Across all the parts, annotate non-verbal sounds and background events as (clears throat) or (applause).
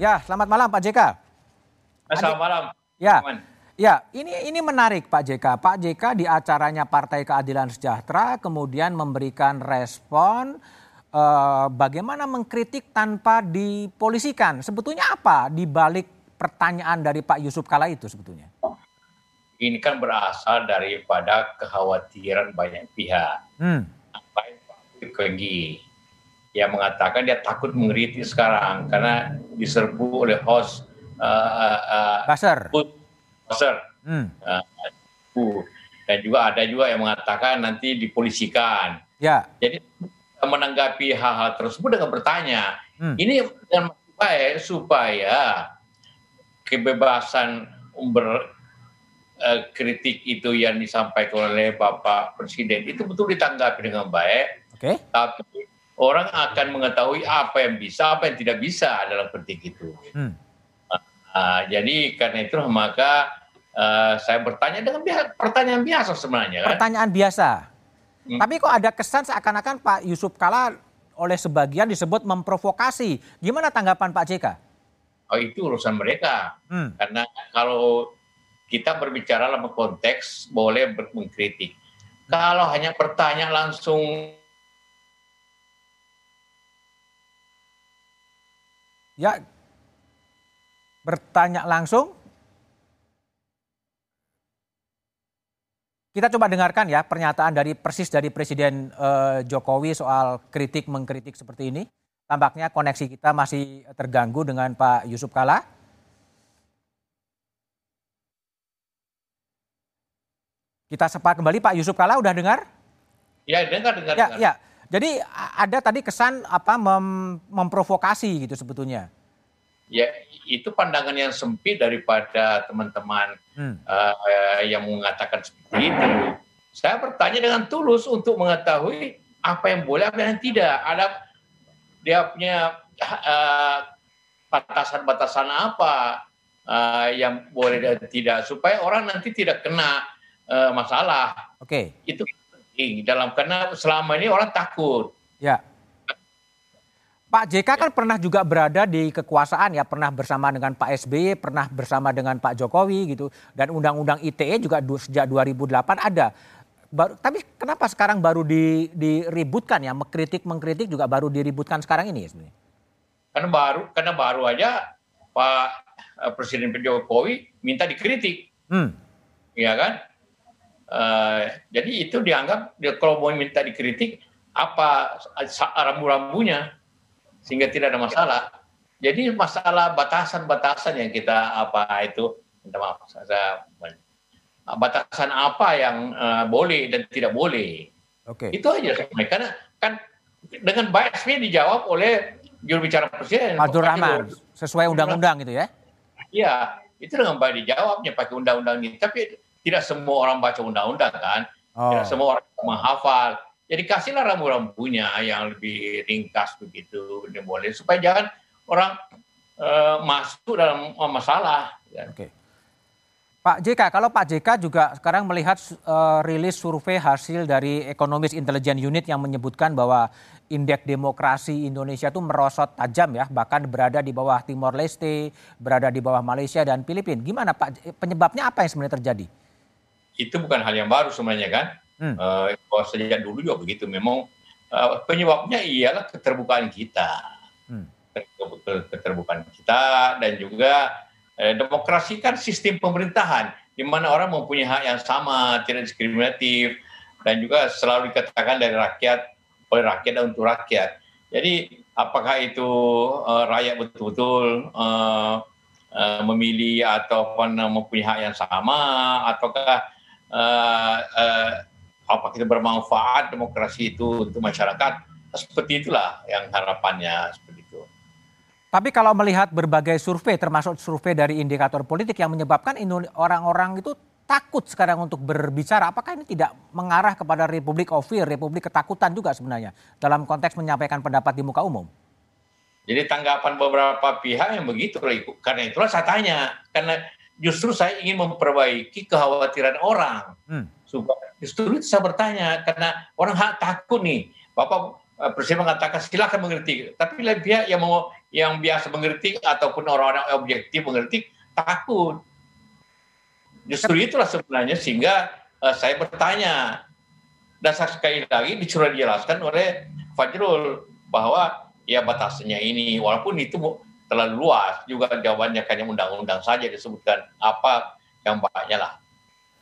Ya, selamat malam Pak JK. Selamat malam. Ya. Ya, ini ini menarik Pak JK. Pak JK di acaranya Partai Keadilan Sejahtera kemudian memberikan respon eh, bagaimana mengkritik tanpa dipolisikan. Sebetulnya apa di balik pertanyaan dari Pak Yusuf Kala itu sebetulnya? Ini kan berasal daripada kekhawatiran banyak pihak. Hmm. Baik Pak Kenggi yang mengatakan dia takut mengkritik sekarang karena diserbu oleh host uh, uh. Baser. Hmm. Uh, dan juga ada juga yang mengatakan nanti dipolisikan. Ya. Jadi menanggapi hal-hal tersebut dengan bertanya, Hmm. ini dengan baik supaya kebebasan berkritik itu yang disampaikan oleh Bapak Presiden itu betul ditanggapi dengan baik, Oke. tapi orang akan mengetahui apa yang bisa, apa yang tidak bisa dalam kritik itu. Hmm. Ah, jadi karena itu maka eh, saya bertanya dengan biasa, pertanyaan biasa sebenarnya kan. Pertanyaan biasa. Hmm. Tapi kok ada kesan seakan-akan Pak Yusuf Kala oleh sebagian disebut memprovokasi. Gimana tanggapan Pak JK? Oh itu urusan mereka. Hmm. Karena kalau kita berbicara dalam konteks boleh mengkritik. Kalau hanya bertanya langsung Ya, bertanya langsung. Kita coba dengarkan ya pernyataan dari persis dari Presiden eh, Jokowi soal kritik mengkritik seperti ini. Tampaknya koneksi kita masih terganggu dengan Pak Yusuf Kala. Kita sapa kembali Pak Yusuf Kala udah dengar? ya dengar dengar Ya, dengar. ya. Jadi ada tadi kesan apa mem- memprovokasi gitu sebetulnya. Ya, itu pandangan yang sempit daripada teman-teman Hmm. eh, yang mengatakan seperti itu. Saya bertanya dengan tulus untuk mengetahui apa yang boleh, apa yang tidak. Ada dia punya eh, batasan-batasan apa eh, yang boleh dan tidak supaya orang nanti tidak kena eh, masalah. Oke. Itu penting dalam karena selama ini orang takut. Ya. Pak JK kan pernah juga berada di kekuasaan ya, pernah bersama dengan Pak SBY, pernah bersama dengan Pak Jokowi gitu. Dan undang-undang ITE juga du- sejak 2008 ada. Baru, tapi kenapa sekarang baru di, diributkan ya, mengkritik mengkritik juga baru diributkan sekarang ini ya sebenarnya? Karena baru karena baru aja Pak eh, Presiden Jokowi minta dikritik. Hmm. ya kan? Eh, jadi itu dianggap dia kalau mau minta dikritik apa rambu-rambunya sehingga tidak ada masalah. Jadi masalah batasan-batasan yang kita apa itu minta maaf saya batasan apa yang eh, boleh dan tidak boleh. Oke. Itu aja sebenarnya karena kan dengan biasnya dijawab oleh juru bicara presiden Pak Rahman, sesuai undang-undang gitu ya? Iya, itu dengan baik dijawabnya pakai undang-undang ini. Tapi tidak semua orang baca undang-undang kan, Oh. tidak semua orang menghafal. Jadi kasihlah rambu-rambunya yang lebih ringkas begitu, boleh supaya jangan orang eh, masuk dalam masalah. Ya. Oke. Pak JK, kalau Pak JK juga sekarang melihat eh, rilis survei hasil dari Economist Intelligence Unit yang menyebutkan bahwa indeks demokrasi Indonesia itu merosot tajam ya, bahkan berada di bawah Timor Leste, berada di bawah Malaysia dan Filipina. Gimana Pak? Penyebabnya apa yang sebenarnya terjadi? Itu bukan hal yang baru sebenarnya kan. Hmm. Kalau sejak dulu juga begitu. Memang eh, penyebabnya ialah keterbukaan kita. Hmm. Keter- Keterbukaan kita dan juga eh, demokrasi kan sistem pemerintahan di mana orang mempunyai hak yang sama, tidak diskriminatif dan juga selalu dikatakan dari rakyat oleh rakyat dan untuk rakyat. Jadi apakah itu eh, rakyat betul-betul eh, eh, memilih ataupun eh, mempunyai hak yang sama ataukah eh, eh, apa kita bermanfaat demokrasi itu untuk masyarakat seperti itulah yang harapannya seperti itu. Tapi kalau melihat berbagai survei, termasuk survei dari indikator politik yang menyebabkan orang-orang itu takut sekarang untuk berbicara, apakah ini tidak mengarah kepada Republik of Fear, Republik ketakutan juga sebenarnya dalam konteks menyampaikan pendapat di muka umum? Jadi tanggapan beberapa pihak yang begitu, karena itulah saya tanya, karena justru saya ingin memperbaiki kekhawatiran orang. Hmm. Justru itu saya bertanya, karena orang hak takut nih, Bapak eh, Presiden mengatakan silakan mengkritik, tapi lain pihak yang mau yang biasa mengerti ataupun orang-orang objektif mengerti takut. Justru itulah sebenarnya sehingga uh, saya bertanya dan sekali lagi disuruh dijelaskan oleh Fajrul bahwa ya batasnya ini walaupun itu terlalu luas juga jawabannya hanya undang-undang saja disebutkan apa yang banyak lah.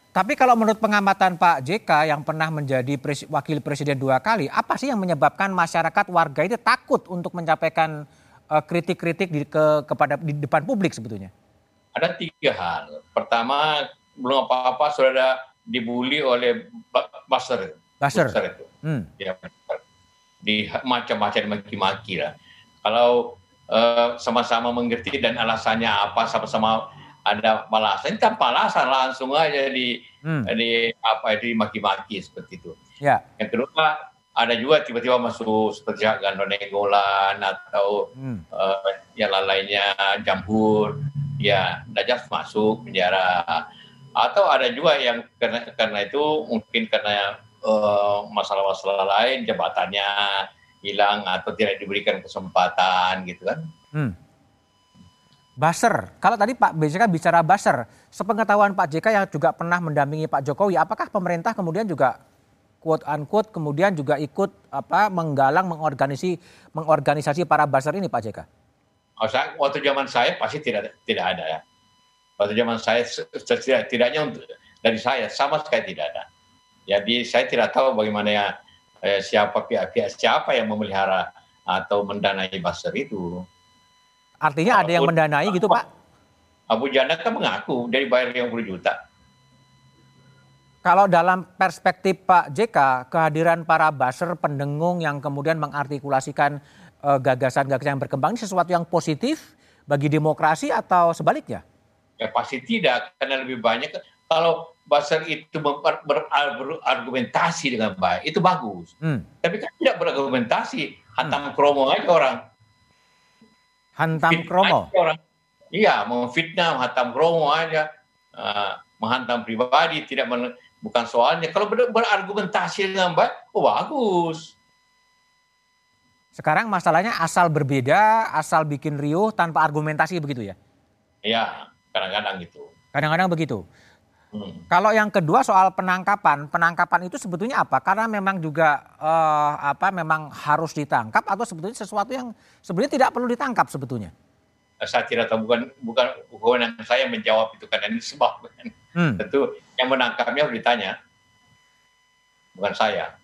Tapi kalau menurut pengamatan Pak JK yang pernah menjadi pres, wakil presiden dua kali, apa sih yang menyebabkan masyarakat warga itu takut untuk menyampaikan uh, kritik-kritik di, ke, kepada di depan publik sebetulnya? Ada tiga hal. Pertama, belum apa-apa sudah ada dibully oleh Basar. Basar. itu. Hmm. Ya, di macam-macam maki-maki lah. Kalau uh, sama-sama mengerti dan alasannya apa, sama-sama ada alasan tanpa alasan langsung aja di hmm. di apa di maki-maki seperti itu. Ya. Yang kedua ada juga tiba-tiba masuk seperti Gandone Golan atau hmm. uh, yang lainnya Jambur, ya Dajas masuk penjara atau ada juga yang karena karena itu mungkin karena uh, masalah-masalah lain jabatannya hilang atau tidak diberikan kesempatan gitu kan. Hmm. Baser, kalau tadi Pak BJK bicara Baser, sepengetahuan Pak JK yang juga pernah mendampingi Pak Jokowi, apakah pemerintah kemudian juga quote unquote kemudian juga ikut apa menggalang mengorganisasi mengorganisasi para Baser ini Pak JK? Oh, waktu zaman saya pasti tidak tidak ada ya. Waktu zaman saya setidaknya untuk dari saya sama sekali tidak ada. Jadi saya tidak tahu bagaimana ya eh, siapa pihak-pihak siapa yang memelihara atau mendanai Baser itu. Artinya ada yang mendanai gitu Pak? Abu Janda kan mengaku dari bayar 50 juta. Kalau dalam perspektif Pak JK, kehadiran para baser pendengung yang kemudian mengartikulasikan eh, gagasan-gagasan yang berkembang ini sesuatu yang positif bagi demokrasi atau sebaliknya? Ya pasti tidak, karena lebih banyak kalau baser itu berargumentasi dengan baik, itu bagus. Hmm. Tapi kan tidak berargumentasi, hantam hmm. kromo aja orang. Hantam fitnah kromo. Orang. Iya, memfitnah, menghantam kromo aja, uh, menghantam pribadi, tidak men, bukan soalnya. Kalau ber, berargumentasi dengan baik, oh bagus. Sekarang masalahnya asal berbeda, asal bikin riuh tanpa argumentasi begitu ya? Iya, kadang-kadang gitu. Kadang-kadang begitu. Hmm. Kalau yang kedua soal penangkapan, penangkapan itu sebetulnya apa? Karena memang juga uh, apa memang harus ditangkap atau sebetulnya sesuatu yang sebenarnya tidak perlu ditangkap sebetulnya? Saya tidak tahu bukan bukan kewenangan saya menjawab itu karena ini sebab hmm. (laughs) tentu yang menangkapnya harus ditanya, bukan saya.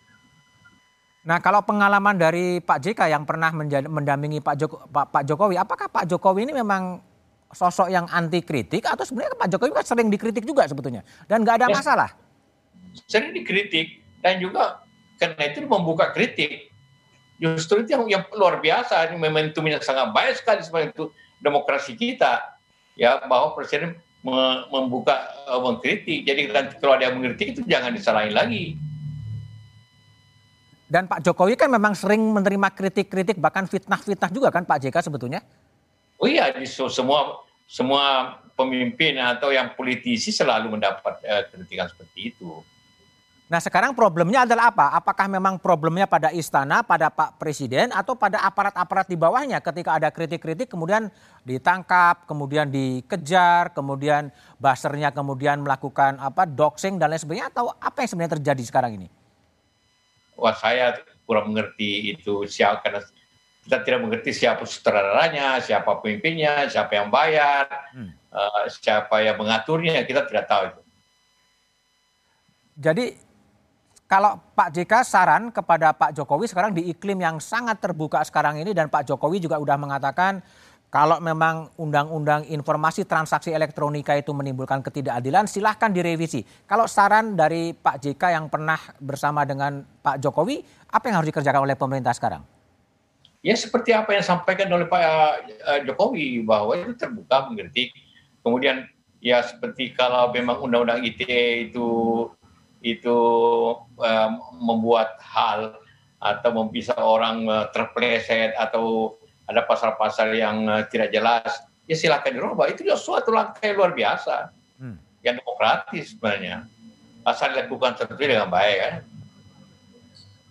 Nah kalau pengalaman dari Pak JK yang pernah mendampingi Pak, Joko, Pak, Pak Jokowi, apakah Pak Jokowi ini memang sosok yang anti kritik atau sebenarnya Pak Jokowi kan sering dikritik juga sebetulnya dan nggak ada ya, masalah. Sering dikritik dan juga karena itu membuka kritik. Justru itu yang, yang luar biasa, ini momentumnya sangat baik sekali sebagai itu demokrasi kita. Ya bahwa presiden membuka uh, mengkritik. Jadi kalau ada yang mengkritik itu jangan disalahin lagi. Dan Pak Jokowi kan memang sering menerima kritik-kritik bahkan fitnah-fitnah juga kan Pak JK sebetulnya? Oh iya, semua semua pemimpin atau yang politisi selalu mendapat uh, kritikan seperti itu. Nah sekarang problemnya adalah apa? Apakah memang problemnya pada istana, pada Pak Presiden, atau pada aparat-aparat di bawahnya ketika ada kritik-kritik kemudian ditangkap, kemudian dikejar, kemudian basernya kemudian melakukan apa doxing dan lain sebagainya, atau apa yang sebenarnya terjadi sekarang ini? Wah saya kurang mengerti itu siapa karena kita tidak mengerti siapa sutradaranya, siapa pemimpinnya, siapa yang bayar, hmm. uh, siapa yang mengaturnya, kita tidak tahu itu. Jadi kalau Pak JK saran kepada Pak Jokowi sekarang di iklim yang sangat terbuka sekarang ini dan Pak Jokowi juga sudah mengatakan kalau memang undang-undang informasi transaksi elektronika itu menimbulkan ketidakadilan silahkan direvisi. Kalau saran dari Pak JK yang pernah bersama dengan Pak Jokowi, apa yang harus dikerjakan oleh pemerintah sekarang? Ya seperti apa yang disampaikan oleh Pak eh, Jokowi bahwa itu terbuka mengerti. Kemudian ya seperti kalau memang undang-undang ITE itu itu uh, membuat hal atau bisa orang uh, terpleset atau ada pasal-pasal yang uh, tidak jelas, ya silakan dirubah. Itu suatu langkah yang luar biasa, hmm. yang demokratis sebenarnya. Asal dilakukan seperti dengan baik kan.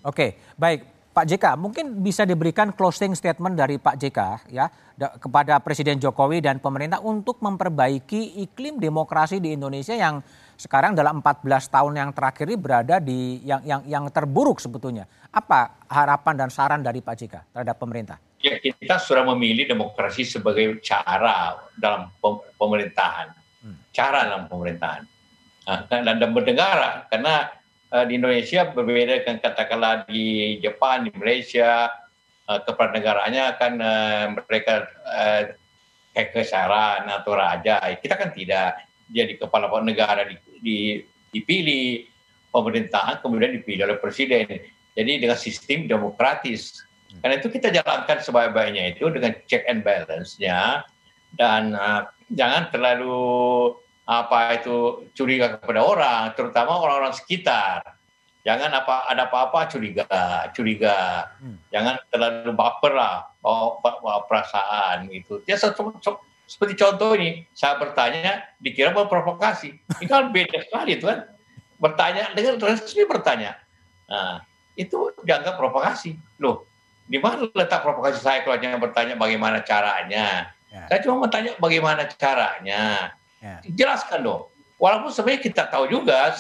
Oke, baik. Pak JK, mungkin bisa diberikan closing statement dari Pak JK ya kepada Presiden Jokowi dan pemerintah untuk memperbaiki iklim demokrasi di Indonesia yang sekarang dalam 14 tahun yang terakhir ini berada di yang yang yang terburuk sebetulnya. Apa harapan dan saran dari Pak JK terhadap pemerintah? Ya, kita sudah memilih demokrasi sebagai cara dalam pemerintahan. Hmm. Cara dalam pemerintahan. Nah, dan, dan bernegara karena uh, di Indonesia berbeda dengan katakanlah di Jepan, di Malaysia, uh, keperanegaraannya kan uh, mereka uh, kekesaran atau raja. Kita kan tidak. Jadi kepala negara di, di, dipilih, pemerintahan kemudian dipilih oleh presiden. Jadi dengan sistem demokratis. Karena itu kita jalankan sebaik-baiknya itu dengan check and balance-nya dan jangan terlalu apa itu curiga kepada orang, terutama orang-orang sekitar. Jangan apa ada apa-apa curiga, curiga. Hmm. Jangan terlalu baper lah, bawa perasaan gitu. Ya so, so, seperti contoh ini, saya bertanya dikira mau provokasi. Ini kan beda sekali itu kan. Bertanya dengan resmi bertanya. Nah, itu dianggap provokasi. Loh, di mana letak provokasi saya kalau hanya bertanya bagaimana caranya? Ya. Saya cuma bertanya bagaimana caranya. Ya. Jelaskan dong. Walaupun sebenarnya kita tahu juga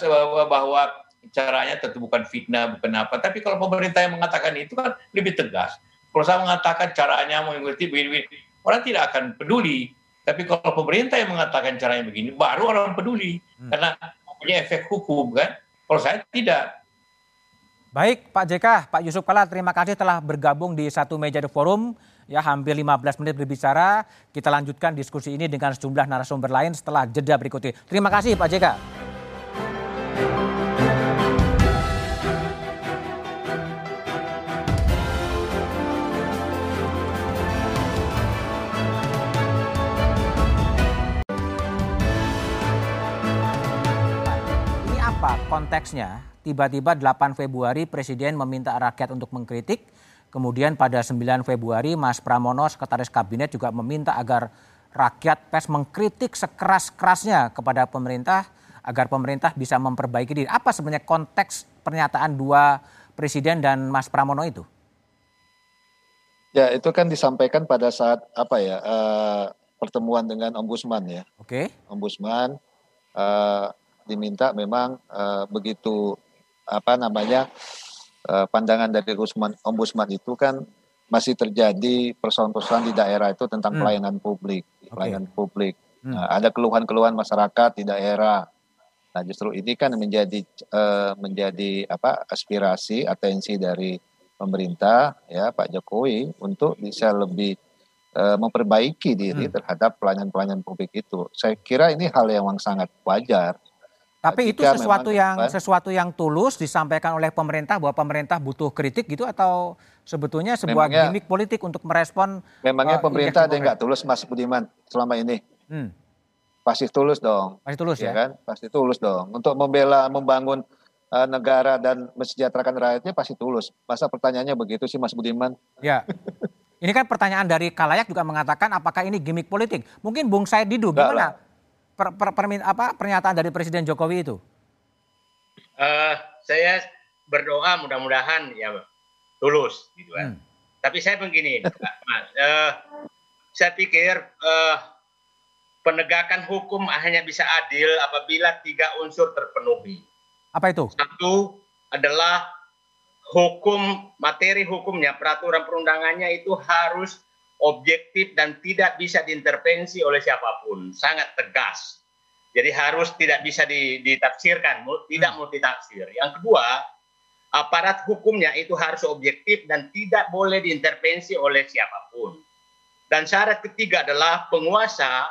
bahwa caranya tentu bukan fitnah, bukan apa. Tapi kalau pemerintah yang mengatakan itu kan lebih tegas. Kalau saya mengatakan caranya mengikuti begini, orang tidak akan peduli. Tapi kalau pemerintah yang mengatakan caranya begini, baru orang peduli. Hmm. Karena punya efek hukum kan. Kalau saya tidak. Baik Pak JK, Pak Yusuf Kala terima kasih telah bergabung di satu meja The Forum ya hampir 15 menit berbicara. Kita lanjutkan diskusi ini dengan sejumlah narasumber lain setelah jeda berikut ini. Terima kasih Pak JK. Ini apa konteksnya? Tiba-tiba 8 Februari Presiden meminta rakyat untuk mengkritik Kemudian pada 9 Februari Mas Pramono Sekretaris Kabinet juga meminta agar rakyat pers mengkritik sekeras-kerasnya kepada pemerintah agar pemerintah bisa memperbaiki diri. Apa sebenarnya konteks pernyataan dua presiden dan Mas Pramono itu? Ya, itu kan disampaikan pada saat apa ya? Uh, pertemuan dengan ombudsman ya. Oke. Okay. Ombudsman uh, diminta memang uh, begitu apa namanya? Eh, pandangan dari ombudsman, ombudsman itu kan masih terjadi persoalan-persoalan di daerah itu tentang hmm. pelayanan publik, okay. pelayanan publik. Hmm. Nah, ada keluhan-keluhan masyarakat di daerah. Nah, justru ini kan menjadi uh, menjadi apa aspirasi, atensi dari pemerintah ya Pak Jokowi untuk bisa lebih uh, memperbaiki diri hmm. terhadap pelayanan-pelayanan publik itu. Saya kira ini hal yang sangat wajar. Tapi itu sesuatu yang depan, sesuatu yang tulus disampaikan oleh pemerintah bahwa pemerintah butuh kritik gitu atau sebetulnya sebuah memangnya, gimmick politik untuk merespon Memangnya uh, pemerintah ada yang nggak tulus Mas Budiman selama ini? Hmm. Pasti tulus dong. Pasti tulus ya, ya kan? Pasti tulus dong. Untuk membela membangun uh, negara dan mensejahterakan rakyatnya pasti tulus. Masa pertanyaannya begitu sih Mas Budiman? Ya. (laughs) Ini kan pertanyaan dari Kalayak juga mengatakan apakah ini gimmick politik? Mungkin Bung Said Didu gimana? Per, per, per, apa, pernyataan dari Presiden Jokowi itu? Uh, saya berdoa mudah-mudahan ya tulus gitu kan. Hmm. Tapi saya begini, (laughs) Mas, uh, saya pikir uh, penegakan hukum hanya bisa adil apabila tiga unsur terpenuhi. Apa itu? Satu adalah hukum materi hukumnya peraturan perundangannya itu harus objektif dan tidak bisa diintervensi oleh siapa pun, sangat tegas. Jadi harus tidak bisa ditafsirkan, tidak hmm. multitafsir. Yang kedua, aparat hukumnya itu harus objektif dan tidak boleh diintervensi oleh siapa pun. Dan syarat ketiga adalah penguasa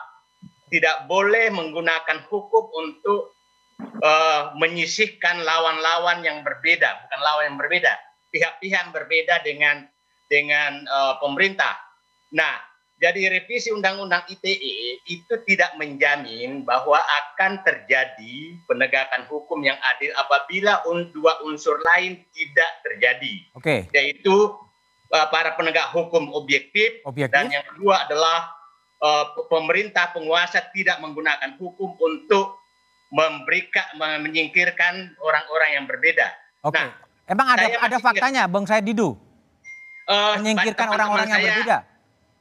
tidak boleh menggunakan hukum untuk uh, menyisihkan lawan-lawan yang berbeda, bukan lawan yang berbeda, pihak-pihak yang berbeda dengan dengan uh, pemerintah Nah, jadi revisi Undang-Undang ITE itu tidak menjamin bahwa akan terjadi penegakan hukum yang adil apabila dua unsur lain tidak terjadi. Oke. Okay. Yaitu uh, para penegak hukum objektif, objektif dan yang kedua adalah uh, pemerintah penguasa tidak menggunakan hukum untuk memberikan menyingkirkan orang-orang yang berbeda. Oke. Okay. Nah, Emang ada ada faktanya, Bang Said Didu? Eh, Menyingkirkan orang-orang yang saya- berbeda.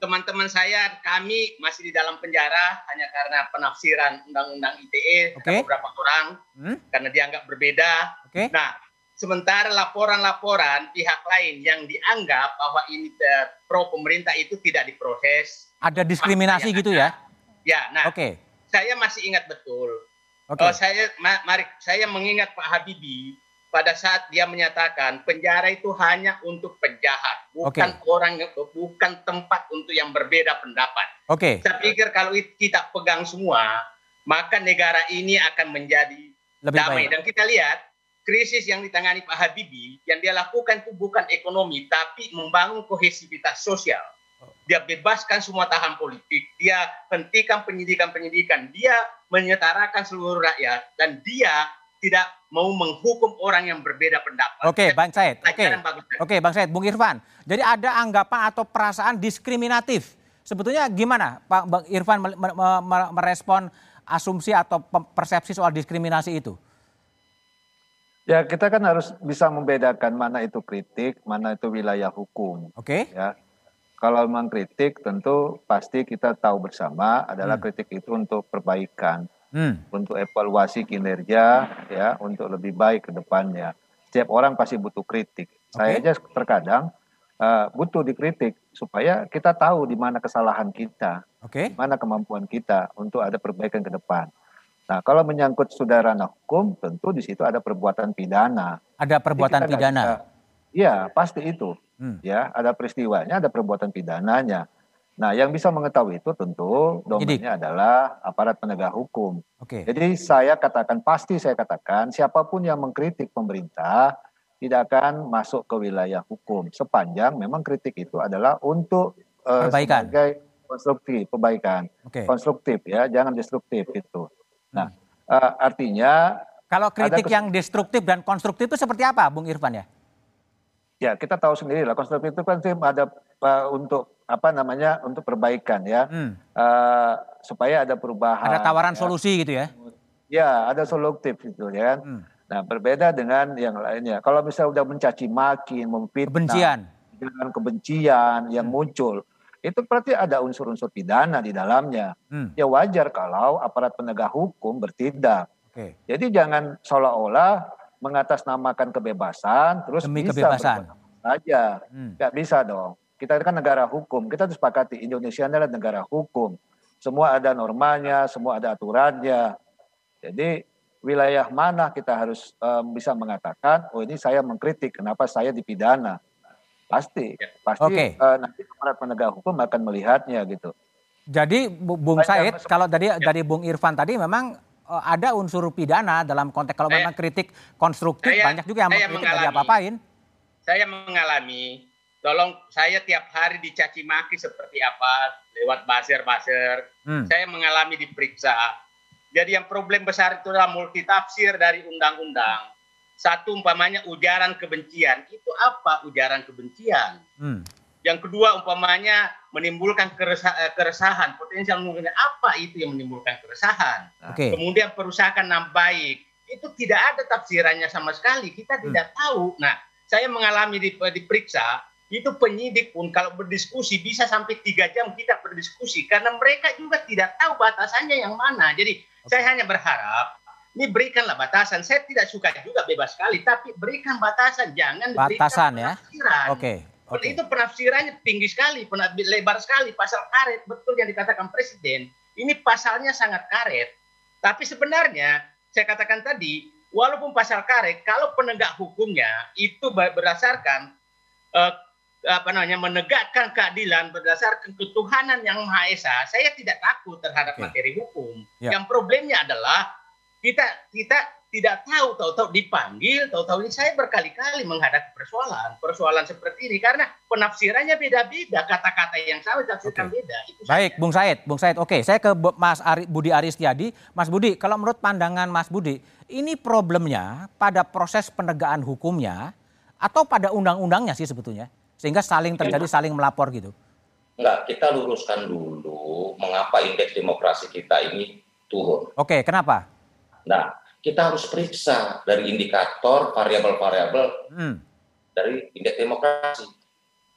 Teman-teman saya, kami masih di dalam penjara hanya karena penafsiran Undang-Undang ITE Oke. ada beberapa orang Hmm? karena dianggap berbeda. Oke. Nah, sementara laporan-laporan pihak lain yang dianggap bahwa ini eh, pro pemerintah itu tidak diproses. Ada diskriminasi gitu ada. ya? Ya, nah, Oke. saya masih ingat betul. Oke. Oh, saya ma- mari saya mengingat Pak Habibie pada saat dia menyatakan penjara itu hanya untuk penjahat, bukan orang yang bukan tempat untuk yang berbeda pendapat. Oke. Saya pikir kalau kita pegang semua, maka negara ini akan menjadi Lebih damai. baik. Dan kita lihat krisis yang ditangani Pak Habibie, yang dia lakukan itu bukan ekonomi, tapi membangun kohesivitas sosial. Dia bebaskan semua tahan politik, dia hentikan penyidikan-penyidikan, dia menyetarakan seluruh rakyat, dan dia tidak mau menghukum orang yang berbeda pendapat. Oke, Bang Said. Oke. Bagus. Oke, Bang Said, Bung Irfan. Jadi ada anggapan atau perasaan diskriminatif. Sebetulnya gimana Pak Bang Irfan me- me- me- merespon asumsi atau pe- persepsi soal diskriminasi itu? Ya kita kan harus bisa membedakan mana itu kritik, mana itu wilayah hukum. Oke? Ya, kalau memang kritik tentu pasti kita tahu bersama adalah Hmm. kritik itu untuk perbaikan, Hmm. untuk evaluasi kinerja, ya, untuk lebih baik ke depannya. Setiap orang pasti butuh kritik. Saya Oke. aja terkadang eh, butuh dikritik supaya kita tahu di mana kesalahan kita, Oke? di mana kemampuan kita untuk ada perbaikan ke depan. Nah, kalau menyangkut sudah ranah hukum, tentu di situ ada perbuatan pidana. Ada perbuatan pidana. Iya, pasti itu. Hmm. Ya, ada peristiwanya, ada perbuatan pidananya. Nah, yang bisa mengetahui itu tentu domainnya adalah aparat penegak hukum. Oke. Jadi saya katakan pasti saya katakan siapa pun yang mengkritik pemerintah tidak akan masuk ke wilayah hukum sepanjang memang kritik itu adalah untuk eh, Perbaikan. sebagai konstruktif, perbaikan, Oke. konstruktif ya, jangan destruktif itu. Nah, eh, artinya Kalau kritik yang destruktif dan konstruktif itu seperti apa, Bung Irfan ya? ya kita tahu sendiri lah konstruktif itu kan ada eh, untuk apa namanya untuk perbaikan ya Hmm. Eh, supaya ada perubahan. Ada tawaran ya. solusi gitu ya? Ya, ada solutif itu ya kan. Hmm. Nah, berbeda dengan yang lainnya. Kalau misalnya udah mencaci maki, memfitnah, Kebencian. dengan kebencian yang Hmm. muncul, itu berarti ada unsur-unsur pidana di dalamnya. Hmm. Ya wajar kalau aparat penegak hukum bertindak. Oke. Jadi jangan seolah-olah mengatasnamakan kebebasan terus Demi bisa kebebasan. saja. Hmm. Nggak bisa dong. Kita kan negara hukum. Kita harus sepakati Indonesia adalah negara hukum. Semua ada normanya, semua ada aturannya. Jadi wilayah mana kita harus em, bisa mengatakan, oh ini saya mengkritik, kenapa saya dipidana? Pasti, pasti Oke. eh, nanti aparat penegak hukum akan melihatnya gitu. Jadi Bu- Bung Said, kalau tadi dari Bung Irfan tadi memang eh, ada unsur pidana dalam konteks kalau Saya- memang kritik konstruktif saya- banyak juga yang mengkritik diapa-apain. saya mengalami tolong saya tiap hari dicaci maki seperti apa lewat buzzer-buzzer Hmm. saya mengalami diperiksa. Jadi yang problem besar itu adalah multitafsir dari undang-undang. Satu umpamanya ujaran kebencian. Itu apa ujaran kebencian? Hmm. yang kedua umpamanya menimbulkan keresa- eh, keresahan. Potensial menimbulkan apa itu yang menimbulkan keresahan? Oke. kemudian perusahaan nam baik. Itu tidak ada tafsirannya sama sekali. Kita Hmm. tidak tahu. Nah saya mengalami di, diperiksa itu penyidik pun kalau berdiskusi bisa sampai tiga jam kita berdiskusi karena mereka juga tidak tahu batasannya yang mana jadi saya hanya berharap ini berikanlah batasan saya tidak suka juga bebas sekali tapi berikan batasan jangan Batasan ya. Oke. Kalau Oke. itu penafsirannya tinggi sekali, lebar sekali, pasal karet, betul yang dikatakan Presiden. Ini pasalnya sangat karet. Tapi sebenarnya, saya katakan tadi, walaupun pasal karet, kalau penegak hukumnya itu berdasarkan eh, apa namanya menegakkan keadilan berdasarkan ketuhanan yang maha esa, saya tidak takut terhadap Oke. materi hukum. Ya. Yang problemnya adalah kita kita tidak tahu, tahu-tahu dipanggil, tahu-tahu ini saya berkali-kali menghadapi persoalan, persoalan seperti ini karena penafsirannya beda-beda, kata-kata yang sama ditafsirkan Oke. beda. Itu Baik, saja. Bung Said, Bung Said. Oke, saya ke Mas Ari, Budi Aristiadi. Mas Budi, kalau menurut pandangan Mas Budi, ini problemnya pada proses penegakan hukumnya atau pada undang-undangnya sih sebetulnya, sehingga saling terjadi saling melapor gitu. Enggak, kita luruskan dulu mengapa indeks demokrasi kita ini turun. Oke, kenapa? Nah, kita harus periksa dari indikator variabel-variabel Hmm. dari indeks demokrasi.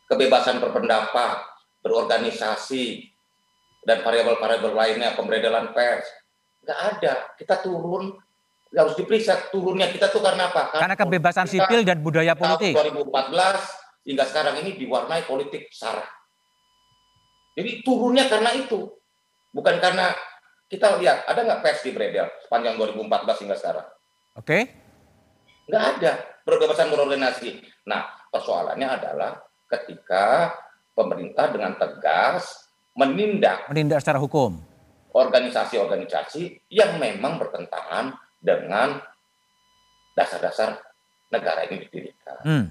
kebebasan berpendapat, berorganisasi, dan variabel-variabel lainnya, pemberedaran pers. Nggak ada. Kita turun, harus diperiksa. Turunnya kita tuh karena apa? Karena kebebasan sipil dan budaya politik. 2014 hingga sekarang ini diwarnai politik sara. Jadi turunnya karena itu. Bukan karena kita lihat, ada nggak pers di beredar sepanjang 2014 hingga sekarang? Oke. Okay. Nggak ada. Kebebasan berorganisasi. Nah, persoalannya adalah ketika pemerintah dengan tegas menindak menindak secara hukum organisasi-organisasi yang memang bertentangan dengan dasar-dasar negara ini didirikan. Hmm.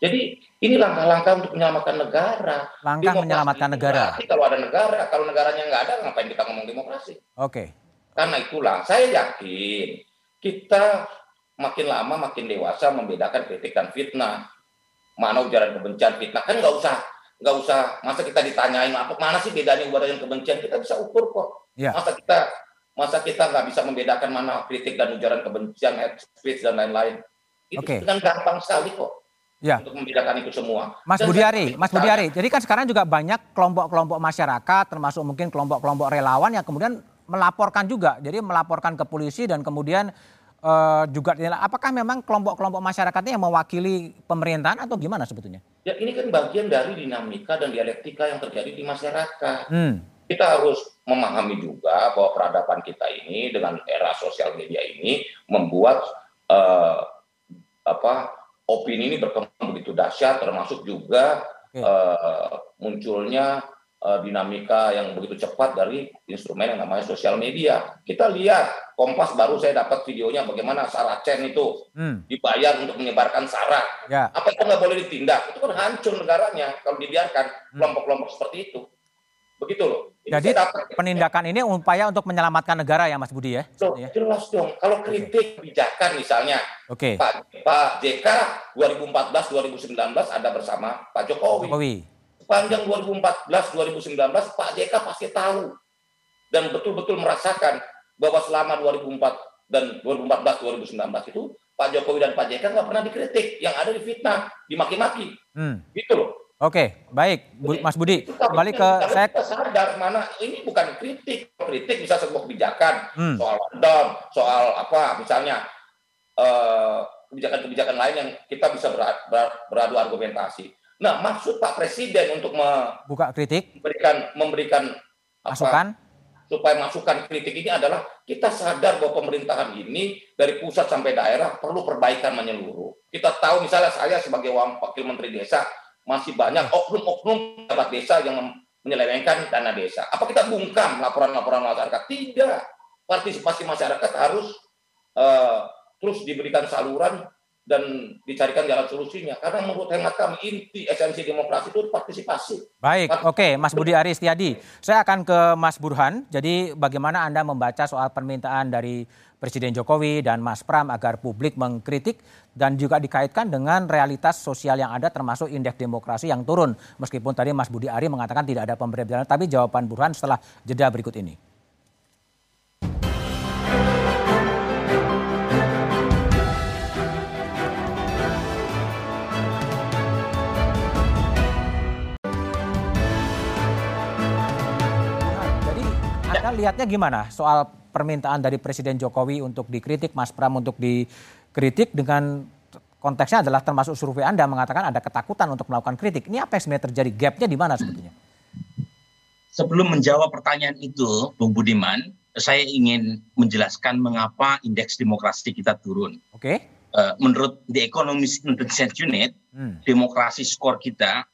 Jadi ini langkah-langkah untuk menyelamatkan negara. Langkah demokrasi menyelamatkan negara. Kalau ada negara, kalau negaranya nggak ada, ngapain kita ngomong demokrasi? Oke. Okay. Karena itulah saya yakin kita makin lama makin dewasa membedakan kritik dan fitnah. Mana ujaran kebencian fitnah kan nggak usah nggak usah masa kita ditanyain apa mana sih bedanya ujaran kebencian kita bisa ukur kok. Ya. Masa kita masa kita nggak bisa membedakan mana kritik dan ujaran kebencian, hate speech dan lain-lain. Itu okay. dengan gampang sekali kok. Ya. Untuk membedakan itu semua. Mas Budiari, Mas Budiari, jadi kan sekarang juga banyak kelompok-kelompok masyarakat, termasuk mungkin kelompok-kelompok relawan yang kemudian melaporkan juga. Jadi melaporkan ke polisi dan kemudian uh, juga apakah memang kelompok-kelompok masyarakatnya yang mewakili pemerintahan atau gimana sebetulnya? Ya ini kan bagian dari dinamika dan dialektika yang terjadi di masyarakat. Hmm. Kita harus memahami juga bahwa peradaban kita ini dengan era sosial media ini membuat uh, apa opini ini berkembang begitu dahsyat, termasuk juga uh, munculnya uh, dinamika yang begitu cepat dari instrumen yang namanya sosial media. Kita lihat Kompas baru saya dapat videonya bagaimana Sarah Chen itu hmm. dibayar untuk menyebarkan sara. Ya. Apa itu nggak boleh ditindak? Itu kan hancur negaranya kalau dibiarkan hmm. kelompok-kelompok hmm. seperti itu. Begitu loh. Jadi penindakan ini upaya untuk menyelamatkan negara ya Mas Budi ya? Loh, ya? Jelas dong. Kalau kritik okay. kebijakan misalnya, okay. Pak, Pak JK 2014-2019 ada bersama Pak Jokowi. Jokowi sepanjang 2014-2019 Pak JK pasti tahu dan betul-betul merasakan bahwa selama 2004 dan 2014-2019 itu Pak Jokowi dan Pak JK nggak pernah dikritik, yang ada di fitnah, dimaki-maki, hmm. gitu loh. Oke, baik, Bu, Mas Budi. Kembali ke saya. Kita sadar mana ini bukan kritik, kritik bisa sebuah kebijakan hmm. soal lockdown, soal apa, misalnya eh, kebijakan-kebijakan lain yang kita bisa beradu, beradu argumentasi. Nah, maksud Pak Presiden untuk buka kritik, memberikan memberikan masukan supaya masukan kritik ini adalah kita sadar bahwa pemerintahan ini dari pusat sampai daerah perlu perbaikan menyeluruh. Kita tahu misalnya saya sebagai wakil menteri desa masih banyak oknum-oknum pejabat desa yang menyelewengkan dana desa. Apa kita bungkam laporan-laporan masyarakat? Tidak. Partisipasi masyarakat harus uh, terus diberikan saluran dan dicarikan jalan solusinya. Karena menurut hemat kami inti esensi demokrasi itu partisipasi. Baik, oke okay. Mas Budi Aris Tiadi. Saya akan ke Mas Burhan. Jadi bagaimana Anda membaca soal permintaan dari Presiden Jokowi dan Mas Pram agar publik mengkritik dan juga dikaitkan dengan realitas sosial yang ada termasuk indeks demokrasi yang turun. Meskipun tadi Mas Budi Ari mengatakan tidak ada pemberantasan, tapi jawaban Burhan setelah jeda berikut ini. Anda lihatnya gimana soal permintaan dari Presiden Jokowi untuk dikritik, Mas Pram untuk dikritik dengan konteksnya adalah termasuk survei Anda mengatakan ada ketakutan untuk melakukan kritik. Ini apa yang sebenarnya terjadi? Gapnya di mana sebetulnya? Sebelum menjawab pertanyaan itu, Bung Budiman, saya ingin menjelaskan mengapa indeks demokrasi kita turun. Oke. Okay. Uh, menurut The Economist Intelligence Unit, hmm. demokrasi skor kita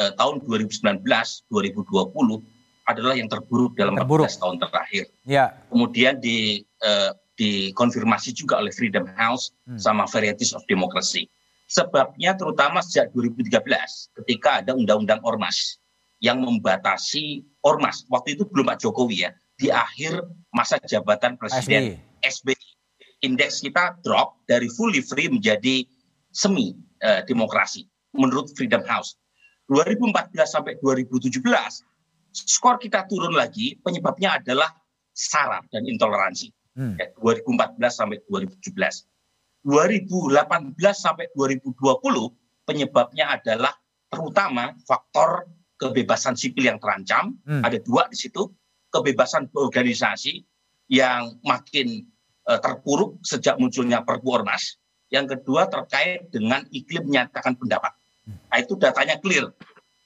uh, tahun 2019-2020 adalah yang terburuk dalam terburuk. 14 tahun terakhir. Ya. Kemudian di uh, dikonfirmasi juga oleh Freedom House hmm. sama Varieties of Democracy. Sebabnya terutama sejak 2013 ketika ada undang-undang ormas yang membatasi ormas. Waktu itu belum Pak Jokowi ya. Di akhir masa jabatan Presiden SBY. Indeks kita drop dari fully free menjadi semi uh, demokrasi menurut Freedom House. 2014 sampai 2017 skor kita turun lagi, penyebabnya adalah sara dan intoleransi. Hmm. Ya, 2014 sampai 2017. 2018 sampai 2020 penyebabnya adalah terutama faktor kebebasan sipil yang terancam. Hmm. Ada dua di situ, kebebasan berorganisasi yang makin uh, terpuruk sejak munculnya Perpu Ormas. Yang kedua terkait dengan iklim menyatakan pendapat. Hmm. Nah, itu datanya clear.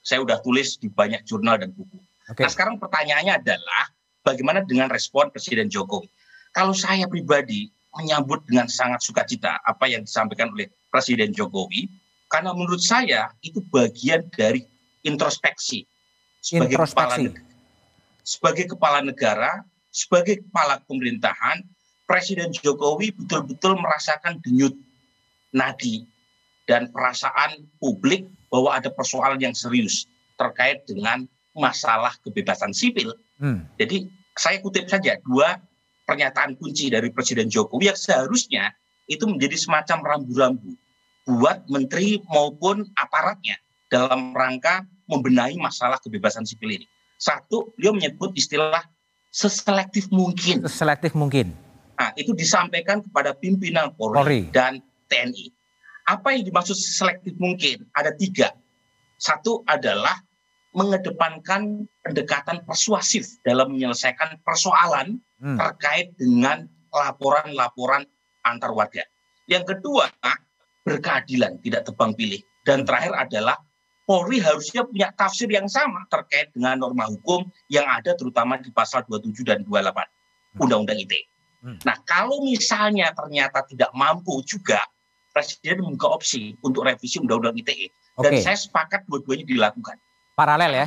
Saya sudah tulis di banyak jurnal dan buku. Okay. Nah sekarang pertanyaannya adalah bagaimana dengan respon Presiden Jokowi? Kalau saya pribadi menyambut dengan sangat sukacita apa yang disampaikan oleh Presiden Jokowi, karena menurut saya itu bagian dari introspeksi sebagai introspeksi. kepala sebagai kepala negara, sebagai kepala pemerintahan, Presiden Jokowi betul-betul merasakan denyut nadi dan perasaan publik bahwa ada persoalan yang serius terkait dengan masalah kebebasan sipil. Hmm. Jadi saya kutip saja dua pernyataan kunci dari Presiden Jokowi yang seharusnya itu menjadi semacam rambu-rambu buat menteri maupun aparatnya dalam rangka membenahi masalah kebebasan sipil ini. Satu, beliau menyebut istilah seselektif mungkin. Seselektif mungkin. Nah, itu disampaikan kepada pimpinan Polri, Polri. dan TNI. Apa yang dimaksud selektif mungkin? Ada tiga. Satu adalah mengedepankan pendekatan persuasif dalam menyelesaikan persoalan hmm. terkait dengan laporan-laporan antar warga. Yang kedua, berkeadilan, tidak tebang pilih. Dan terakhir adalah Polri harusnya punya tafsir yang sama terkait dengan norma hukum yang ada terutama di pasal 27 dan 28 hmm. Undang-Undang ITE. Hmm. Nah, kalau misalnya ternyata tidak mampu juga, Presiden membuka opsi untuk revisi Undang-Undang ITE. Dan okay. saya sepakat dua-duanya dilakukan. Paralel ya?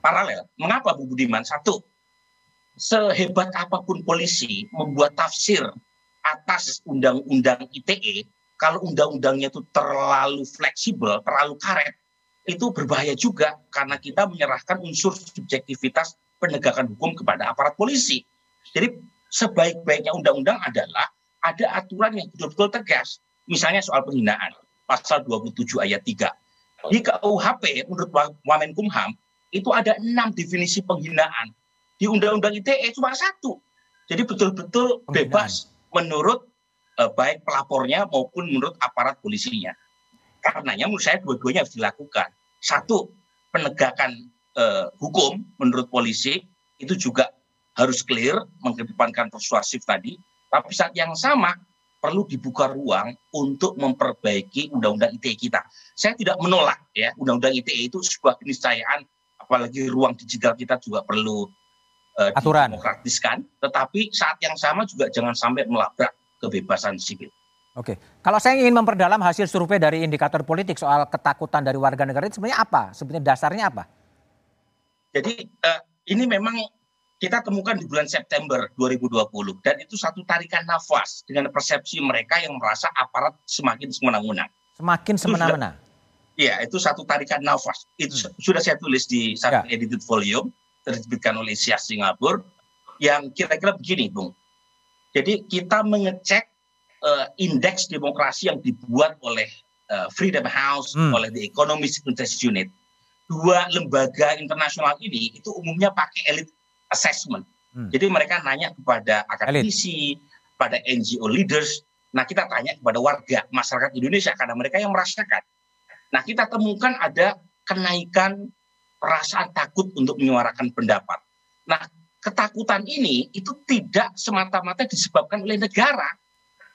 Paralel. Mengapa Bu Budiman? Satu, sehebat apa pun polisi membuat tafsir atas undang-undang ITE, kalau undang-undangnya itu terlalu fleksibel, terlalu karet, itu berbahaya juga karena kita menyerahkan unsur subjektivitas penegakan hukum kepada aparat polisi. Jadi sebaik-baiknya undang-undang adalah ada aturan yang betul-betul tegas. Misalnya soal penghinaan, pasal 27 ayat 3 di KUHP menurut Wamenkumham itu ada enam definisi penghinaan. Di Undang-Undang ITE cuma satu. Jadi betul-betul bebas menurut eh, baik pelapornya maupun menurut aparat polisinya. Karenanya menurut saya dua-duanya harus dilakukan. Satu, penegakan eh, hukum menurut polisi itu juga harus clear, mengedepankan persuasif tadi. Tapi saat yang sama perlu dibuka ruang untuk memperbaiki undang-undang ITE kita. Saya tidak menolak ya undang-undang ITE itu sebuah keniscayaan, apalagi ruang digital kita juga perlu uh, aturan demokratiskan. Tetapi saat yang sama juga jangan sampai melabrak kebebasan sipil. Oke, kalau saya ingin memperdalam hasil survei dari indikator politik soal ketakutan dari warga negara itu sebenarnya apa? Sebenarnya dasarnya apa? Jadi uh, ini memang kita temukan di bulan September 2020 dan itu satu tarikan nafas dengan persepsi mereka yang merasa aparat semakin semena-mena. Semakin semena-mena. Iya, itu satu tarikan nafas. Itu hmm. sudah saya tulis di satu ya. edited volume terbitkan oleh Sia Singapura yang kira-kira begini, Bung. Jadi kita mengecek uh, indeks demokrasi yang dibuat oleh uh, Freedom House, hmm. oleh The Economist Research Unit. Dua lembaga internasional ini itu umumnya pakai elit assessment. Hmm. Jadi mereka nanya kepada akademisi, pada NGO leaders. Nah kita tanya kepada warga masyarakat Indonesia karena mereka yang merasakan. Nah kita temukan ada kenaikan perasaan takut untuk menyuarakan pendapat. Nah ketakutan ini itu tidak semata-mata disebabkan oleh negara,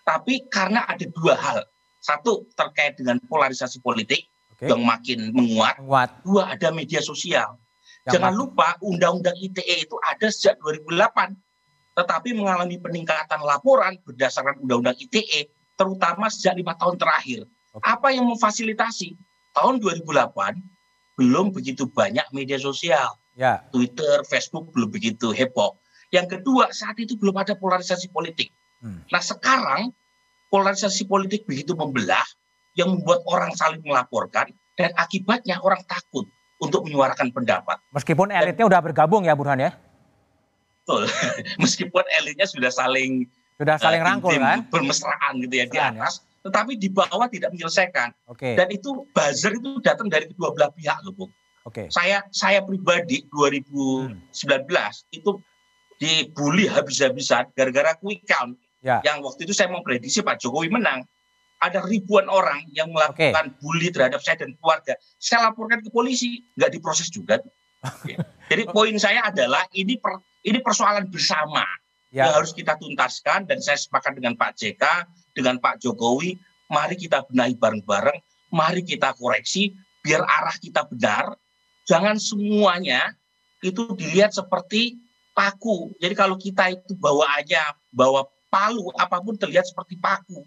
tapi karena ada dua hal. Satu terkait dengan polarisasi politik okay. yang makin menguat. menguat. Dua ada media sosial Jangan lupa Undang-Undang ITE itu ada sejak 2008, tetapi mengalami peningkatan laporan berdasarkan Undang-Undang ITE, terutama sejak lima tahun terakhir. Apa yang memfasilitasi? Tahun 2008 belum begitu banyak media sosial, ya. Twitter, Facebook belum begitu heboh. Yang kedua, saat itu belum ada polarisasi politik. Hmm. Nah sekarang polarisasi politik begitu membelah, yang membuat orang saling melaporkan, dan akibatnya orang takut untuk menyuarakan pendapat. Meskipun elitnya sudah bergabung ya Burhan ya? Betul. (laughs) Meskipun elitnya sudah saling sudah saling uh, rangkul kan? Bermesraan gitu ya di ya? atas, ya? tetapi di bawah tidak menyelesaikan. Oke. Okay. Dan itu buzzer itu datang dari kedua belah pihak loh, Bung. Oke. Okay. Saya saya pribadi 2019 hmm. itu dibully habis-habisan gara-gara quick count. Ya. Yang waktu itu saya mau prediksi Pak Jokowi menang. ada ribuan orang yang melakukan okay. bully terhadap saya dan keluarga. Saya laporkan ke polisi, nggak diproses juga. Jadi poin saya adalah ini per, ini persoalan bersama ya. yang harus kita tuntaskan dan saya sepakat dengan Pak JK, dengan Pak Jokowi, mari kita benahi bareng-bareng, mari kita koreksi biar arah kita benar. Jangan semuanya itu dilihat seperti paku. Jadi kalau kita itu bawa aja bawa palu apa pun terlihat seperti paku.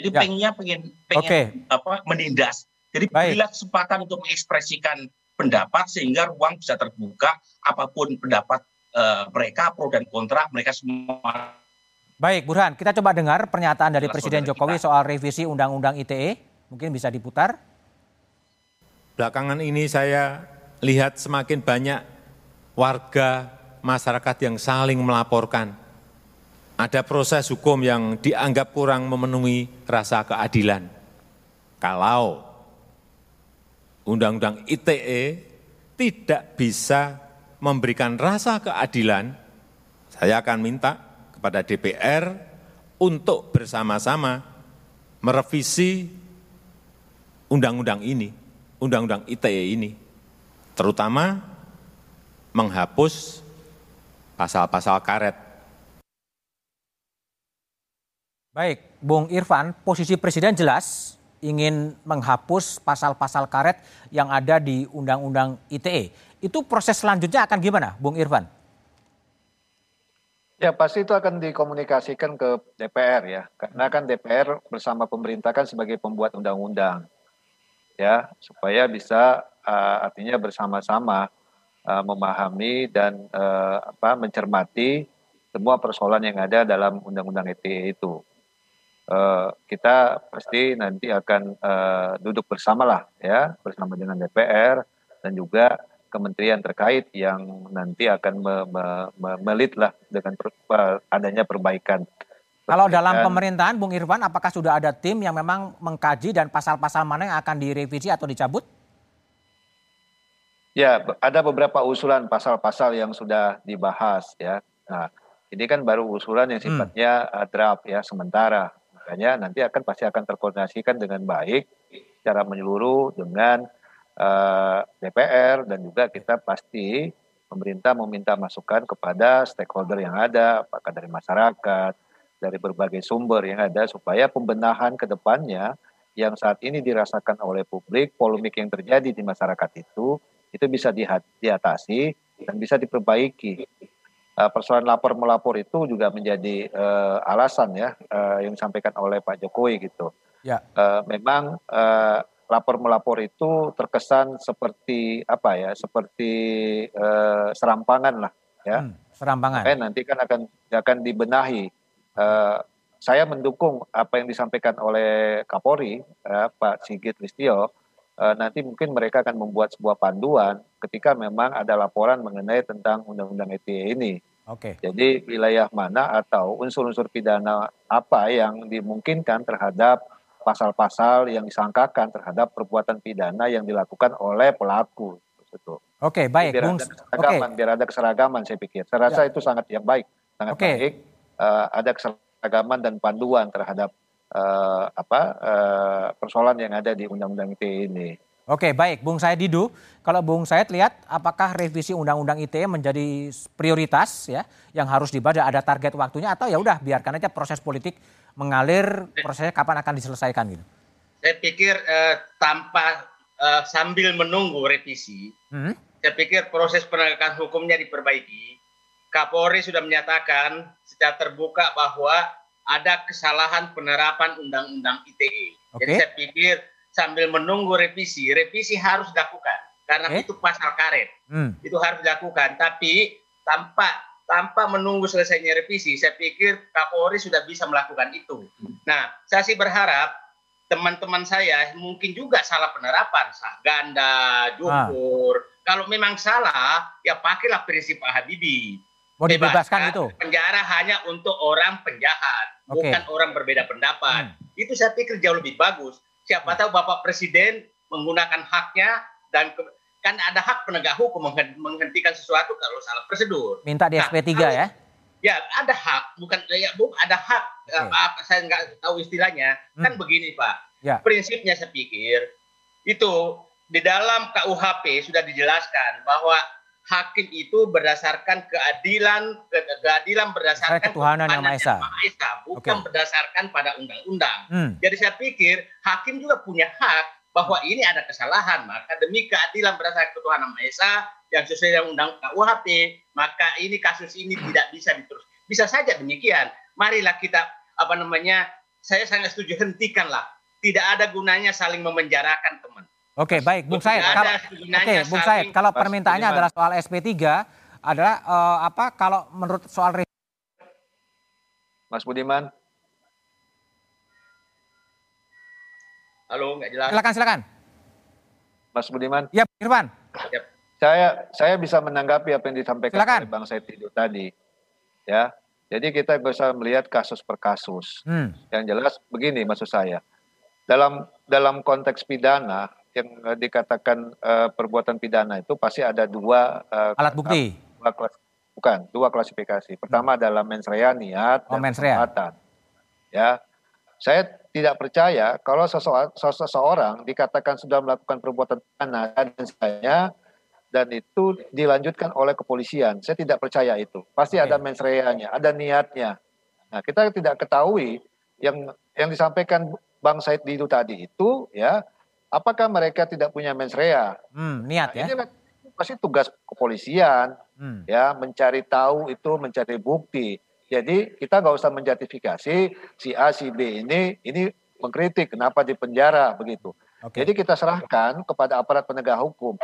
Jadi ya. pengennya pengen pengen okay. apa menindas. Jadi bila kesempatan untuk mengekspresikan pendapat sehingga ruang bisa terbuka apa pun pendapat uh, mereka pro dan kontra mereka semua. Baik, Burhan, kita coba dengar pernyataan dari Presiden Jokowi kita. soal revisi Undang-Undang ITE. Mungkin bisa diputar. Belakangan ini saya lihat semakin banyak warga masyarakat yang saling melaporkan. Ada proses hukum yang dianggap kurang memenuhi rasa keadilan. Kalau Undang-Undang ITE tidak bisa memberikan rasa keadilan, saya akan minta kepada DPR untuk bersama-sama merevisi undang-undang ini, undang-undang ITE ini, terutama menghapus pasal-pasal karet. Baik, Bung Irfan, posisi Presiden jelas ingin menghapus pasal-pasal karet yang ada di Undang-Undang ITE itu proses selanjutnya akan gimana, Bung Irfan? Ya pasti itu akan dikomunikasikan ke DPR ya, karena kan DPR bersama pemerintah kan sebagai pembuat undang-undang, ya supaya bisa uh, artinya bersama-sama uh, memahami dan uh, apa mencermati semua persoalan yang ada dalam undang-undang ITE itu. Uh, kita pasti nanti akan uh, duduk bersamalah ya bersama dengan DPR dan juga kementerian terkait yang nanti akan me, me, me, melit lah dengan per, adanya perbaikan. Kalau dalam pemerintahan, Bung Irfan, apakah sudah ada tim yang memang mengkaji dan pasal-pasal mana yang akan direvisi atau dicabut? Ya, ada beberapa usulan pasal-pasal yang sudah dibahas ya. Nah, ini kan baru usulan yang hmm. sifatnya hmm. draft ya sementara. Makanya nanti akan pasti akan terkoordinasikan dengan baik secara menyeluruh dengan uh, eh, DPR dan juga kita pasti pemerintah meminta masukan kepada stakeholder yang ada, apakah dari masyarakat, dari berbagai sumber yang ada, supaya pembenahan ke depannya yang saat ini dirasakan oleh publik, polemik yang terjadi di masyarakat itu, itu bisa diatasi dan bisa diperbaiki. Uh, persoalan lapor melapor itu juga menjadi uh, alasan ya uh, yang disampaikan oleh Pak Jokowi gitu. Ya. Uh, memang uh, lapor melapor itu terkesan seperti apa ya seperti uh, serampangan lah ya hmm, serampangan Makanya nanti kan akan akan dibenahi uh, saya mendukung apa yang disampaikan oleh Kapolri uh, Pak Sigit Listio nanti mungkin mereka akan membuat sebuah panduan ketika memang ada laporan mengenai tentang undang-undang ITE ini Oke. Okay. Jadi wilayah mana atau unsur-unsur pidana apa yang dimungkinkan terhadap pasal-pasal yang disangkakan terhadap perbuatan pidana yang dilakukan oleh pelaku. Itu. Oke, baik. Biar ada keseragaman, okay. biar ada keseragaman saya pikir. Saya rasa ya. itu sangat yang baik, sangat okay. baik. Uh, ada keseragaman dan panduan terhadap uh, apa uh, persoalan yang ada di Undang-Undang ITE ini. Oke, baik, Bung Said Didu. Kalau Bung Said lihat, apakah revisi Undang-Undang ITE menjadi prioritas ya, yang harus dibahas ada target waktunya atau ya udah biarkan aja proses politik mengalir, prosesnya kapan akan diselesaikan gitu? Saya pikir eh, tanpa eh, sambil menunggu revisi, hmm? saya pikir proses penegakan hukumnya diperbaiki. Kapolri sudah menyatakan secara terbuka bahwa ada kesalahan penerapan Undang-Undang ITE. Okay. Jadi saya pikir sambil menunggu revisi, revisi harus dilakukan karena eh? itu pasal karet. Hmm. Itu harus dilakukan, tapi tanpa tanpa menunggu selesainya revisi, saya pikir Kapolri sudah bisa melakukan itu. Nah, saya sih berharap teman-teman saya mungkin juga salah penerapan, sah ganda, jumur. Ah. Kalau memang salah, ya pakailah prinsip Pak Habibie. Mau dibebaskan itu? Penjara hanya untuk orang penjahat, okay. bukan orang berbeda pendapat. Hmm. Itu saya pikir jauh lebih bagus Siapa tahu Bapak Presiden menggunakan haknya dan ke, kan ada hak penegak hukum menghentikan sesuatu kalau salah prosedur. Minta di SP3 nah, ya? Ya ada hak, bukan ya bu, ada hak. Okay. Apa, saya nggak tahu istilahnya. Kan hmm. Kan begini Pak. Ya. Prinsipnya saya pikir itu di dalam KUHP sudah dijelaskan bahwa hakim itu berdasarkan keadilan ke, keadilan berdasarkan ketuhanan yang Maha Esa. bukan okay. berdasarkan pada undang-undang. Hmm. Jadi saya pikir hakim juga punya hak bahwa ini ada kesalahan, maka demi keadilan berdasarkan ketuhanan Maha Esa yang sesuai dengan undang KUHP, maka ini kasus ini tidak bisa diterus. Bisa saja demikian. Marilah kita apa namanya? Saya sangat setuju hentikanlah. Tidak ada gunanya saling memenjarakan teman. Oke, baik, Bung Said. Kalau, oke, Bung Said, kalau permintaannya adalah soal SP3 adalah uh, apa kalau menurut soal Mas Budiman. Halo, nggak jelas. Silakan, silakan. Mas Budiman. Ya, Irfan. Yep. Saya saya bisa menanggapi apa yang disampaikan silakan. oleh Bang Said itu tadi. Ya. Jadi kita bisa melihat kasus per kasus. Hmm. Yang jelas begini maksud saya. Dalam dalam konteks pidana yang uh, dikatakan uh, perbuatan pidana itu pasti ada dua uh, alat bukti. Dua kelas, bukan, dua klasifikasi. Pertama hmm. adalah mens rea niat oh, dan perbuatan. Ya. Saya tidak percaya kalau seseorang, seseorang dikatakan sudah melakukan perbuatan pidana dan saya dan itu dilanjutkan oleh kepolisian. Saya tidak percaya itu. Pasti okay. ada mens rea-nya, ada niatnya. Nah, kita tidak ketahui yang yang disampaikan Bang Said Didu tadi itu ya apakah mereka tidak punya mens rea? Hmm, niat nah, ya. Ini pasti tugas kepolisian hmm. ya mencari tahu itu mencari bukti. Jadi kita nggak usah menjatifikasi si A si B ini ini mengkritik kenapa di penjara begitu. Okay. Jadi kita serahkan kepada aparat penegak hukum.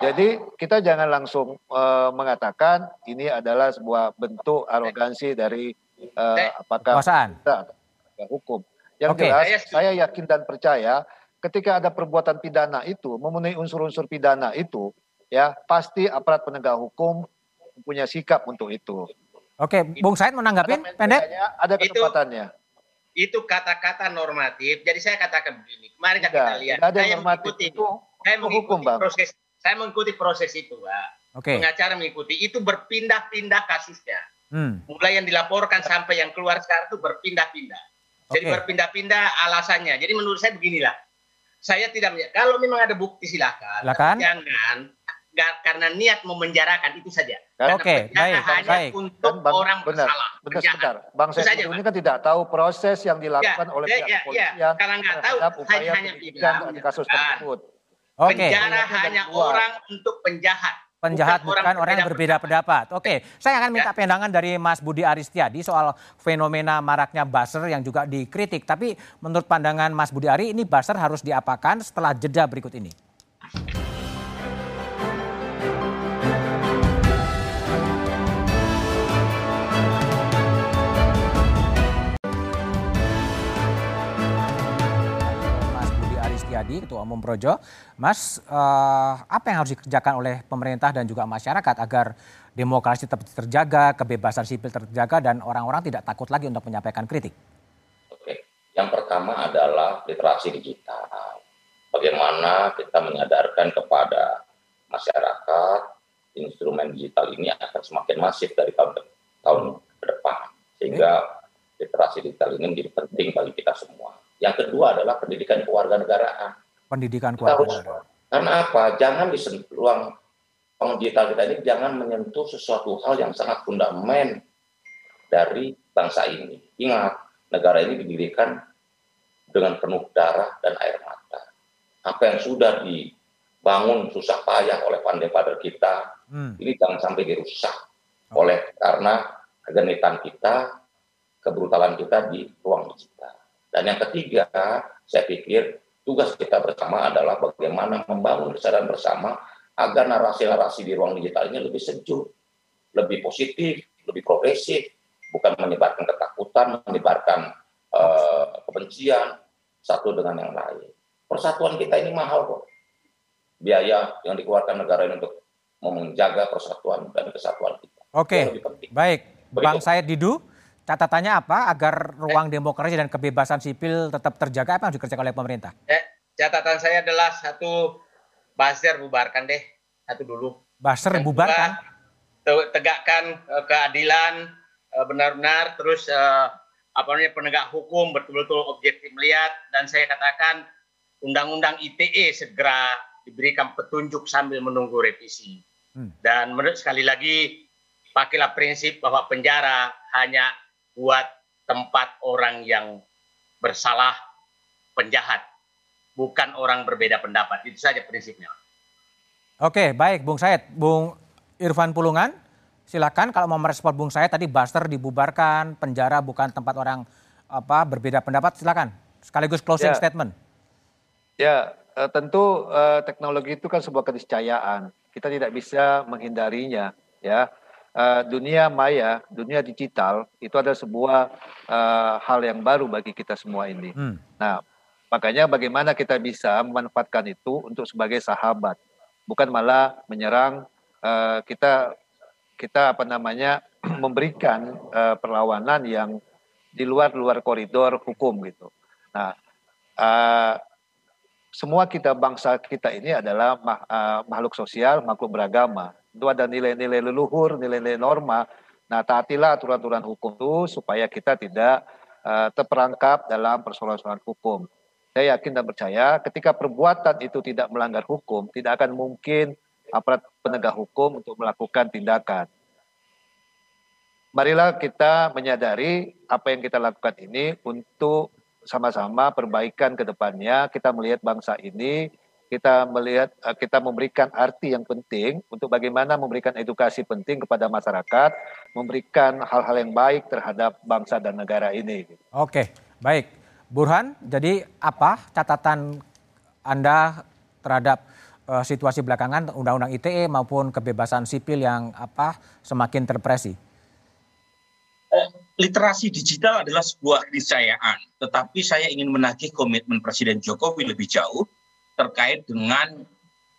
Jadi kita jangan langsung uh, mengatakan ini adalah sebuah bentuk arogansi dari uh, apakah kita hukum. Yang okay. jelas saya yakin dan percaya ketika ada perbuatan pidana itu memenuhi unsur-unsur pidana itu ya pasti aparat penegak hukum punya sikap untuk itu. Oke, Bung Said menanggapin pendek? Ada kesempatannya. Itu, itu kata-kata normatif. Jadi saya katakan begini. Mari kita lihat. Ada saya mengikuti itu, saya mengikuti hukum, bang. proses. Saya mengikuti proses itu, Pak. Oke. Pengacara mengikuti itu berpindah-pindah kasusnya. Hmm. Mulai yang dilaporkan sampai yang keluar sekarang itu berpindah-pindah. Jadi okay. berpindah-pindah alasannya. Jadi menurut saya beginilah saya tidak kalau memang ada bukti silakan. silakan. Jangan karena niat memenjarakan itu saja. Oke, okay, baik, hanya baik. untuk bang, orang benar, bersalah. Benar, sebentar. Bang saya ini kan tidak tahu proses yang dilakukan ya, oleh ya, pihak ya, polisian ya. Karena nggak tahu, hanya, hanya bilang kasus tersebut. Oke. Okay. Penjara hanya orang untuk penjahat penjahat bukan, bukan orang, yang berbeda pendapat. Oke, saya akan minta ya. pandangan dari Mas Budi Aristiadi soal fenomena maraknya buzzer yang juga dikritik. Tapi menurut pandangan Mas Budi Ari, ini buzzer harus diapakan setelah jeda berikut ini. Mulyadi, Ketua Umum Projo. Mas, uh, apa yang harus dikerjakan oleh pemerintah dan juga masyarakat agar demokrasi tetap terjaga, kebebasan sipil terjaga, dan orang-orang tidak takut lagi untuk menyampaikan kritik? Oke, yang pertama adalah literasi digital. Bagaimana kita menyadarkan kepada masyarakat instrumen digital ini akan semakin masif dari tahun ke tahun ke depan, sehingga literasi digital ini menjadi penting bagi kita semua yang kedua adalah pendidikan kewarganegaraan. Pendidikan kewarganegaraan. Karena apa? Jangan di ruang digital kita ini jangan menyentuh sesuatu hal yang sangat fundamental dari bangsa ini. Ingat, negara ini didirikan dengan penuh darah dan air mata. Apa yang sudah dibangun susah payah oleh pandai-pandai kita, hmm. ini jangan sampai dirusak oleh karena kegenitan kita, kebrutalan kita di ruang digital. Dan yang ketiga, saya pikir tugas kita bersama adalah bagaimana membangun kesadaran bersama agar narasi-narasi di ruang digital ini lebih sejuk, lebih positif, lebih progresif, bukan menyebarkan ketakutan, menyebarkan uh, kebencian satu dengan yang lain. Persatuan kita ini mahal kok. Biaya yang dikeluarkan negara ini untuk menjaga persatuan dan kesatuan kita. Oke, baik. Bang Said Didu, Catatannya apa agar ruang demokrasi dan kebebasan sipil tetap terjaga apa yang dikerjakan oleh pemerintah? Eh, catatan saya adalah satu buzzer bubarkan deh satu dulu. Buzzer bubarkan. Tegakkan uh, keadilan benar-benar terus uh, apa namanya penegak hukum betul-betul objektif melihat dan saya katakan undang-undang ITE segera diberikan petunjuk sambil menunggu revisi. Hmm. Dan menurut sekali lagi pakailah prinsip bahwa penjara hanya buat tempat orang yang bersalah, penjahat, bukan orang berbeda pendapat. Itu saja prinsipnya. Oke, baik Bung Said. Bung Irfan Pulungan, silakan kalau mau merespon Bung Said tadi Buster dibubarkan, penjara bukan tempat orang apa berbeda pendapat, silakan. Sekaligus closing ya. statement. Ya, eh, tentu eh, teknologi itu kan sebuah keniscayaan. Kita tidak bisa menghindarinya, ya. Eh, dunia maya, dunia digital itu adalah sebuah hal yang baru bagi kita semua ini. Hmm. Nah, makanya bagaimana kita bisa memanfaatkan itu untuk sebagai sahabat bukan malah menyerang uh, kita kita apa namanya (clears throat) memberikan uh, perlawanan yang di luar luar koridor hukum gitu. Nah, uh, semua kita bangsa kita ini adalah mah, uh, makhluk sosial, makhluk beragama. Itu ada nilai-nilai leluhur, nilai-nilai norma. Nah, taatilah aturan-aturan hukum itu supaya kita tidak uh, terperangkap dalam persoalan-persoalan hukum. Saya yakin dan percaya ketika perbuatan itu tidak melanggar hukum, tidak akan mungkin aparat penegak hukum untuk melakukan tindakan. Marilah kita menyadari apa yang kita lakukan ini untuk sama-sama perbaikan ke depannya. Kita melihat bangsa ini, kita melihat eh, kita memberikan arti yang penting untuk bagaimana memberikan edukasi penting kepada masyarakat, memberikan hal-hal yang baik terhadap bangsa dan negara ini. Oke, baik. Burhan, jadi apa catatan Anda terhadap uh, situasi belakangan Undang-Undang ITE maupun kebebasan sipil yang apa semakin terpresi? Eh, literasi digital adalah sebuah keniscayaan, tetapi saya ingin menagih komitmen Presiden Jokowi lebih jauh terkait dengan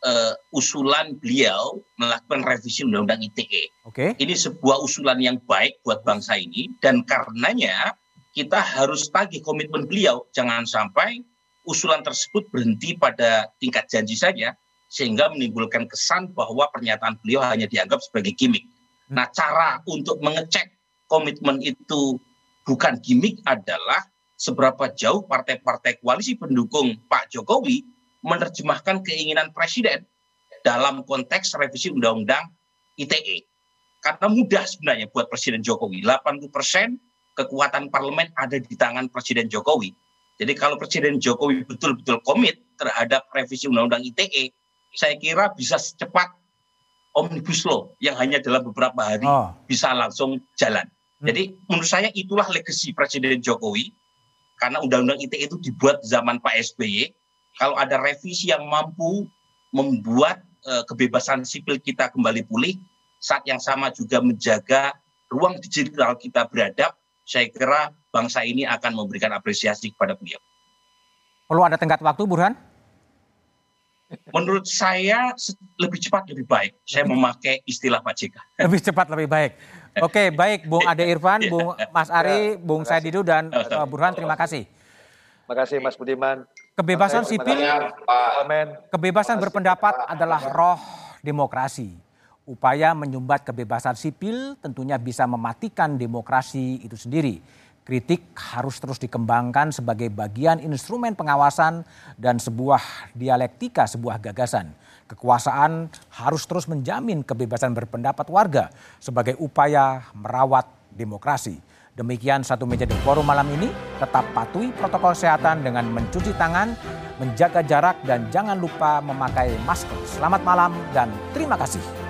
uh, usulan beliau melakukan revisi Undang-Undang ITE. Oke. Okay. Ini sebuah usulan yang baik buat bangsa ini dan karenanya kita harus tagih komitmen beliau. Jangan sampai usulan tersebut berhenti pada tingkat janji saja, sehingga menimbulkan kesan bahwa pernyataan beliau hanya dianggap sebagai gimmick. Hmm. Nah, cara untuk mengecek komitmen itu bukan gimmick adalah seberapa jauh partai-partai koalisi pendukung Pak Jokowi menerjemahkan keinginan presiden dalam konteks revisi undang-undang ITE. Karena mudah sebenarnya buat Presiden Jokowi. 80 persen kekuatan parlemen ada di tangan Presiden Jokowi. Jadi kalau Presiden Jokowi betul-betul komit terhadap revisi Undang-Undang ITE, saya kira bisa secepat omnibus law yang hanya dalam beberapa hari oh. bisa langsung jalan. Hmm. Jadi menurut saya itulah legasi Presiden Jokowi karena Undang-Undang ITE itu dibuat zaman Pak SBY. Kalau ada revisi yang mampu membuat uh, kebebasan sipil kita kembali pulih, saat yang sama juga menjaga ruang digital kita beradab, saya kira bangsa ini akan memberikan apresiasi kepada beliau. Perlu ada tenggat waktu, Burhan? Menurut saya lebih cepat lebih baik. Saya memakai istilah Pak JK. (laughs) Lebih cepat lebih baik. Oke, baik Bung Ade Irfan, Bung (laughs) Mas Ari, Bung Saididu dan uh, Burhan terima kasih. Terima kasih Mas Budiman. Kebebasan sipil, kebebasan berpendapat adalah roh demokrasi upaya menyumbat kebebasan sipil tentunya bisa mematikan demokrasi itu sendiri. Kritik harus terus dikembangkan sebagai bagian instrumen pengawasan dan sebuah dialektika, sebuah gagasan. Kekuasaan harus terus menjamin kebebasan berpendapat warga sebagai upaya merawat demokrasi. Demikian satu meja di forum malam ini. Tetap patuhi protokol kesehatan dengan mencuci tangan, menjaga jarak, dan jangan lupa memakai masker. Selamat malam dan terima kasih.